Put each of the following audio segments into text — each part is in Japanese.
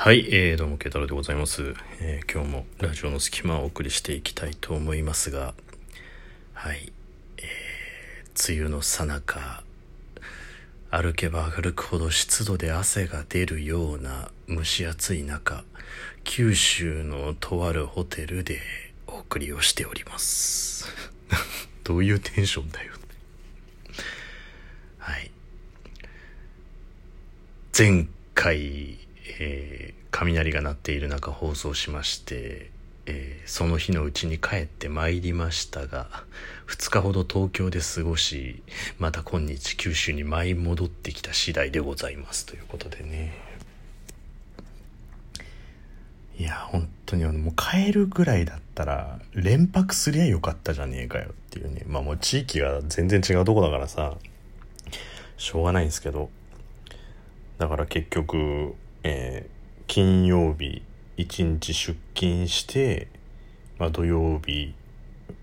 はい、えー、どうも、ケタロでございます、えー、今日もラジオの隙間をお送りしていきたいと思いますが、はい、えー、梅雨のさなか、歩けば歩くほど湿度で汗が出るような蒸し暑い中、九州のとあるホテルでお送りをしております。どういうテンションだよ。はい。前回、えー、雷が鳴っている中放送しまして、えー、その日のうちに帰ってまいりましたが2日ほど東京で過ごしまた今日九州に舞い戻ってきた次第でございますということでね。いや本当にもう帰るぐらいだったら連泊すりゃよかったじゃねえかよっていうね。まあもう地域が全然違うとこだからさしょうがないんですけど。だから結局えー、金曜日一日出勤して、まあ、土曜日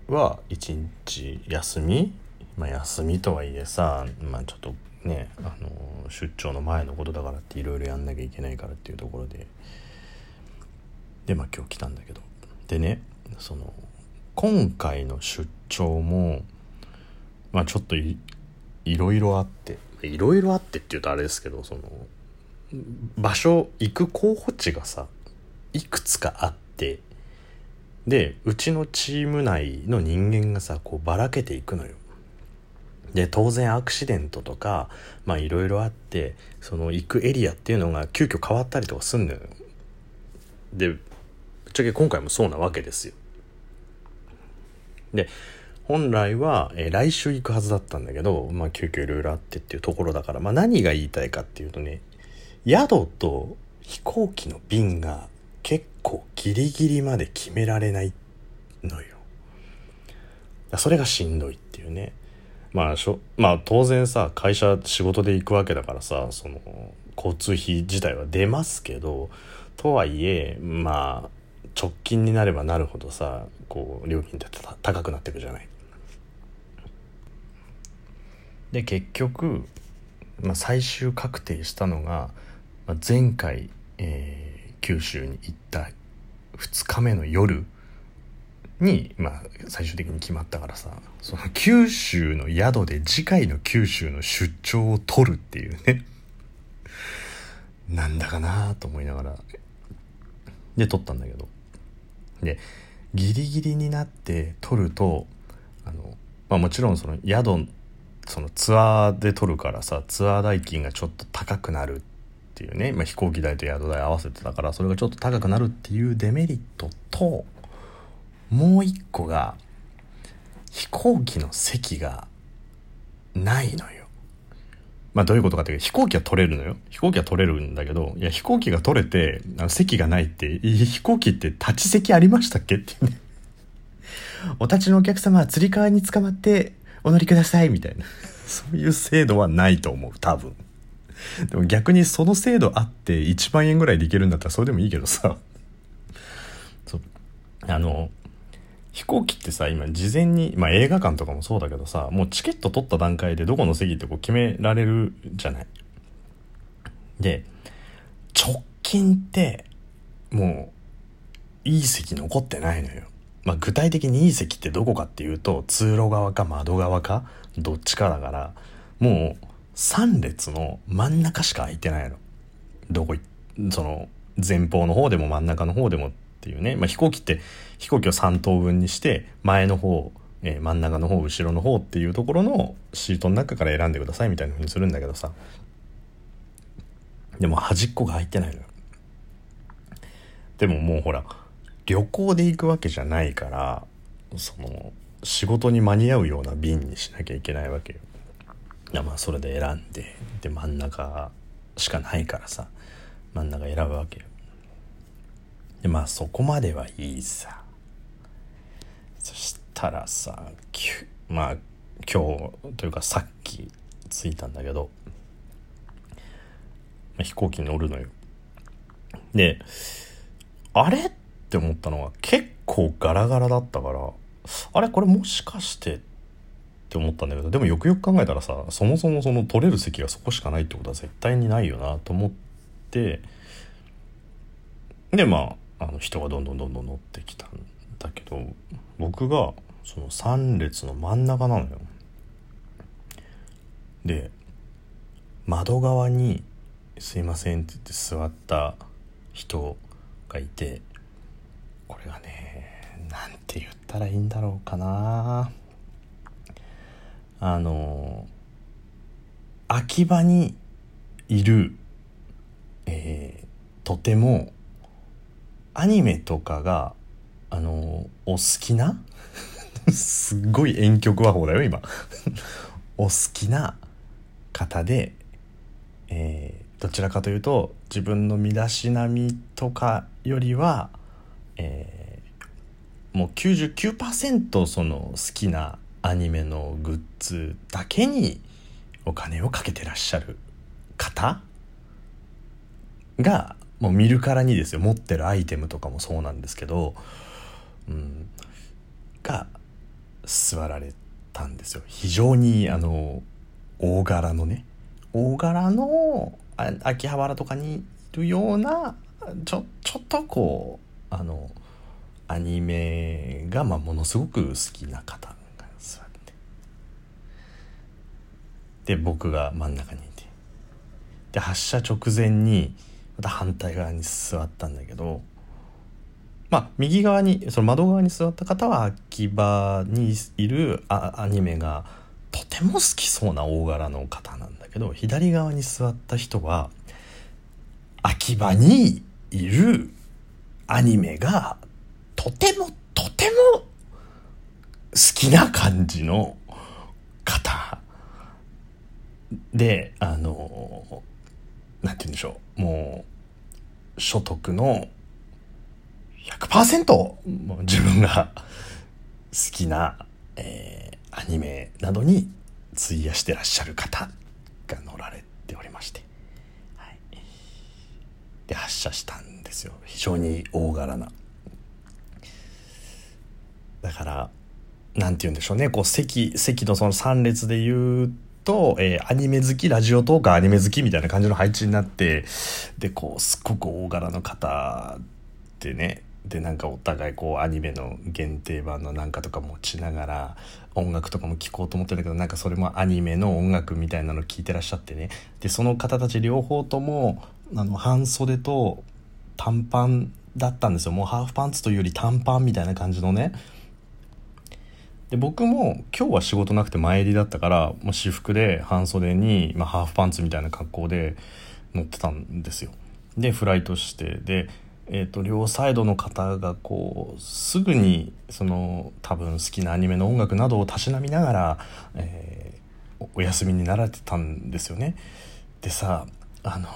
は一日休み、まあ、休みとはいえさ、まあ、ちょっとね、あの出張の前のことだからっていろいろやんなきゃいけないからっていうところで。でまあ今日来たんだけど。でねその今回の出張もまあちょっといろいろあって。いろいろあってっていうとあれですけどその場所行く候補地がさいくつかあってでうちのチーム内の人間がさこうばらけていくのよ。で当然アクシデントとかまあいろいろあってその行くエリアっていうのが急遽変わったりとかすんのよ。でぶっちゃけ今回もそうなわけですよ。で本来は、えー、来週行くはずだったんだけど、まあ、急遽いろいろあってっていうところだから、まあ、何が言いたいかっていうとね宿と飛行機の便が結構ギリギリまで決められないのよ。それがしんどいっていうね。まあしょ、まあ当然さ、会社仕事で行くわけだからさ、その、交通費自体は出ますけど、とはいえ、まあ、直近になればなるほどさ、こう、料金って高くなってくじゃない。で、結局、まあ最終確定したのが、前回、えー、九州に行った2日目の夜に、まあ、最終的に決まったからさその九州の宿で次回の九州の出張を取るっていうね。なんだかなと思いながら。で取ったんだけど。でギリギリになって取るとあの、まあ、もちろんその宿そのツアーで取るからさツアー代金がちょっと高くなるってていうね、まあ、飛行機代と宿代合わせてたからそれがちょっと高くなるっていうデメリットともう一個が飛行機の席がないのよ。まあどういうことかっていうと飛行機は取れるのよ。飛行機は取れるんだけど、いや飛行機が取れてあの席がないって、飛行機って立ち席ありましたっけっていうね。お立ちのお客様はつり革に捕まってお乗りくださいみたいな。そういう制度はないと思う、多分。でも逆にその制度あって1万円ぐらいでいけるんだったらそれでもいいけどさ そうあの飛行機ってさ今事前に、まあ、映画館とかもそうだけどさもうチケット取った段階でどこの席ってこう決められるじゃない。で直近ってもういい席残ってないのよ。まあ、具体的にいい席ってどこかっていうと通路側か窓側かどっちかだからもう3列の真ん中しか空いてないの。どこその前方の方でも真ん中の方でもっていうね、まあ、飛行機って飛行機を3等分にして前の方、えー、真ん中の方後ろの方っていうところのシートの中から選んでくださいみたいな風にするんだけどさ。でも端っこが空いてないのよ。でももうほら旅行で行くわけじゃないからその仕事に間に合うような便にしなきゃいけないわけよ。まあそれで選んでで真ん中しかないからさ真ん中選ぶわけよ。でまあそこまではいいさ。そしたらさきゅまあ今日というかさっき着いたんだけど、まあ、飛行機に乗るのよ。であれ？って思ったのは結構ガラガラだったからあれ？これもしかしてって思ったんだけどでもよくよく考えたらさそもそもその取れる席がそこしかないってことは絶対にないよなと思ってでまああの人がどんどんどんどん乗ってきたんだけど僕がその3列の真ん中なのよ。で窓側に「すいません」って言って座った人がいてこれがねなんて言ったらいいんだろうかなあの秋葉にいる、えー、とてもアニメとかがあのお好きな すっごい遠曲和法だよ今。お好きな方で、えー、どちらかというと自分の身だしなみとかよりは、えー、もう99%その好きなアニメのグッズだけにお金をかけてらっしゃる方？がもう見るからにですよ。持ってるアイテムとかもそうなんですけど、うん、が座られたんですよ。非常にあの大柄のね。大柄の秋葉原とかにいるようなちょちょっとこうあのアニメが、まあ、ものすごく好きな方が座ってで僕が真ん中にいて。で発車直前にまた反対側に座ったんだけどまあ右側にその窓側に座った方は秋葉にいるアニメがとても好きそうな大柄の方なんだけど左側に座った人は秋葉にいるアニメがとてもとても好きな感じのであのなんて言うんでしょう。もう所得の100%もう自分が好きな、えー、アニメなどに費やしてらっしゃる方が乗られておりまして、はい、で発射したんですよ。非常に大柄な。だからなんて言うんでしょうね。こう席席のその3列で言うと、えー、アニメ好きラジオトーカーアニメ好きみたいな感じの配置になってでこうすっごく大柄の方でねでなんかお互いこうアニメの限定版のなんかとか持ちながら音楽とかも聴こうと思ってんだけどなんかそれもアニメの音楽みたいなの聴いてらっしゃってね。でその方たち両方ともあの半袖と短パンだったんですよ。もうハーフパンツというより短パンみたいな感じのねで僕も今日は仕事なくて前入りだったからもう私服で半袖に、まあ、ハーフパンツみたいな格好で乗ってたんですよでフライトしてでえーと、両サイドの方がこうすぐにその多分好きなアニメの音楽などをたしなみながら、えー、お休みになられてたんですよね。でさあの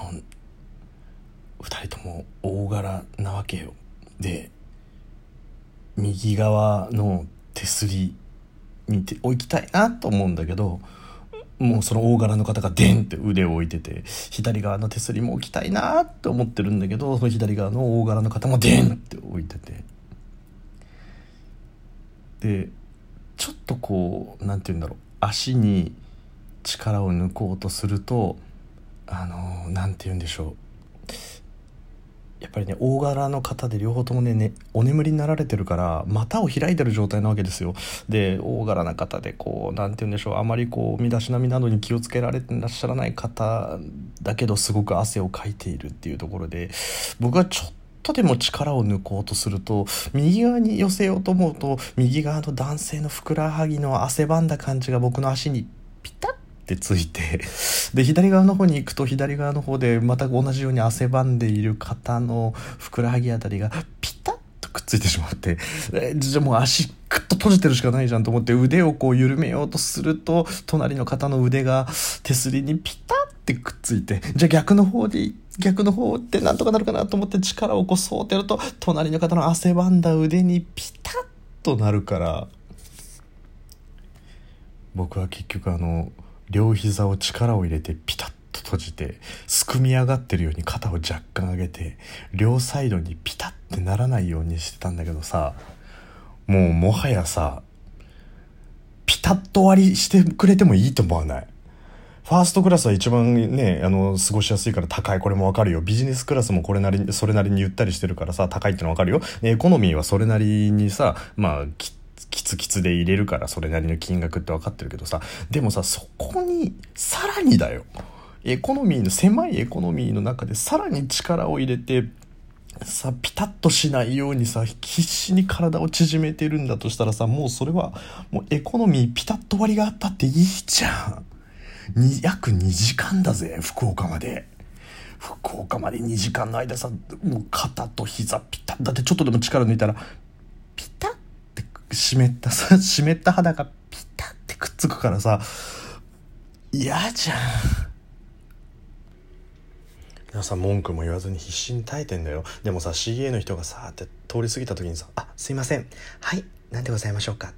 2人とも大柄なわけよ。で右側の手すりに置きたいなと思うんだけどもうその大柄の方がデンって腕を置いてて左側の手すりも置きたいなって思ってるんだけどその左側の大柄の方もデンって置いてて。でちょっとこう何て言うんだろう。足に力を抜こうとするとあの何て言うんでしょう。やっぱりね大柄の方で両方ともねねお眠りになられてるから股を開いてる状態なわけですよ。で大柄な方でこう何て言うんでしょうあまりこう身だしなみなどに気をつけられてらっしゃらない方だけどすごく汗をかいているっていうところで僕はちょっとでも力を抜こうとすると右側に寄せようと思うと右側の男性のふくらはぎの汗ばんだ感じが僕の足にピタッってついて。で左側の方に行くと左側の方でまた同じように汗ばんでいる方のふくらはぎあたりがピタッとくっついてしまってえじゃあもう足クッと閉じてるしかないじゃんと思って腕をこう緩めようとすると隣の方の腕が手すりにピタッてくっついてじゃあ逆の方で逆の方ってなんとかなるかなと思って力をこうそうてやると隣の方の汗ばんだ腕にピタッとなるから僕は結局あの両膝を力を入れてピタッと閉じてすくみ上がってるように肩を若干上げて両サイドにピタッてならないようにしてたんだけどさもうもはやさピタッと終わりしてくれてもいいと思わない？ファーストクラスは一番ね、あの、過ごしやすいから高い。これもわかるよ。ビジネスクラスもこれなりに、それなりにゆったりしてるからさ、高いってのわかるよ。エコノミーはそれなりにさ、まあ、きっキツキツで入れるからそれなりの金額って分かってるけどさ。でもさそこにさらにだよ。エコノミーの狭いエコノミーの中でさらに力を入れてさピタッとしないようにさ必死に体を縮めてるんだとしたらさもうそれはもうエコノミーピタッと割りがあったっていいじゃん。に約2時間だぜ福岡まで。福岡まで2時間の間さもう肩と膝ピタッだってちょっとでも力抜いたら湿ったさ 湿った肌がピタってくっつくからさ嫌じゃん。皆さん文句も言わずに必死に耐えてんだよ。でもさ CA の人がさーって通り過ぎた時にさ「あすいません。はい何でございましょうか」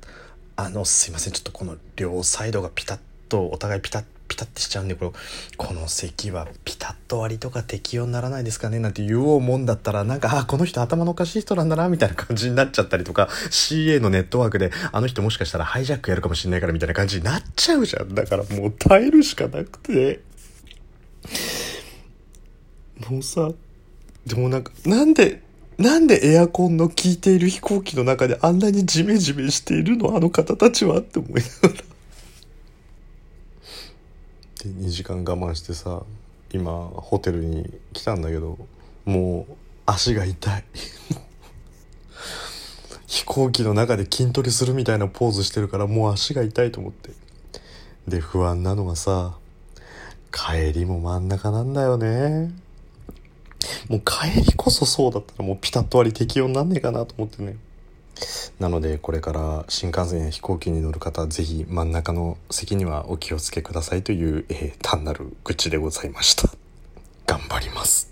あのすいません。ちょっとこの両サイドがピタッとお互いピタッタッてしちゃうんでこれこの席はピタッと割りとか適用にならないですかねなんて言おうもんだったらなんかあこの人頭のおかしい人なんだなみたいな感じになっちゃったりとか CA のネットワークであの人もしかしたらハイジャックやるかもしれないからみたいな感じになっちゃうじゃんだからもう耐えるしかなくてもうさでもなんかなんでなんでエアコンの効いている飛行機の中であんなにジメジメしているのあの方たちはって思いながら。で2時間我慢してさ今ホテルに来たんだけどもう足が痛い。飛行機の中で筋トレするみたいなポーズしてるからもう足が痛いと思って。で不安なのがさ帰りも真ん中なんだよね。もう帰りこそそうだったらもうピタッと割り適用になんねえかなと思ってね。なのでこれから新幹線や飛行機に乗る方ぜひ真ん中の席にはお気をつけくださいという、えー、単なる愚痴でございました。頑張ります。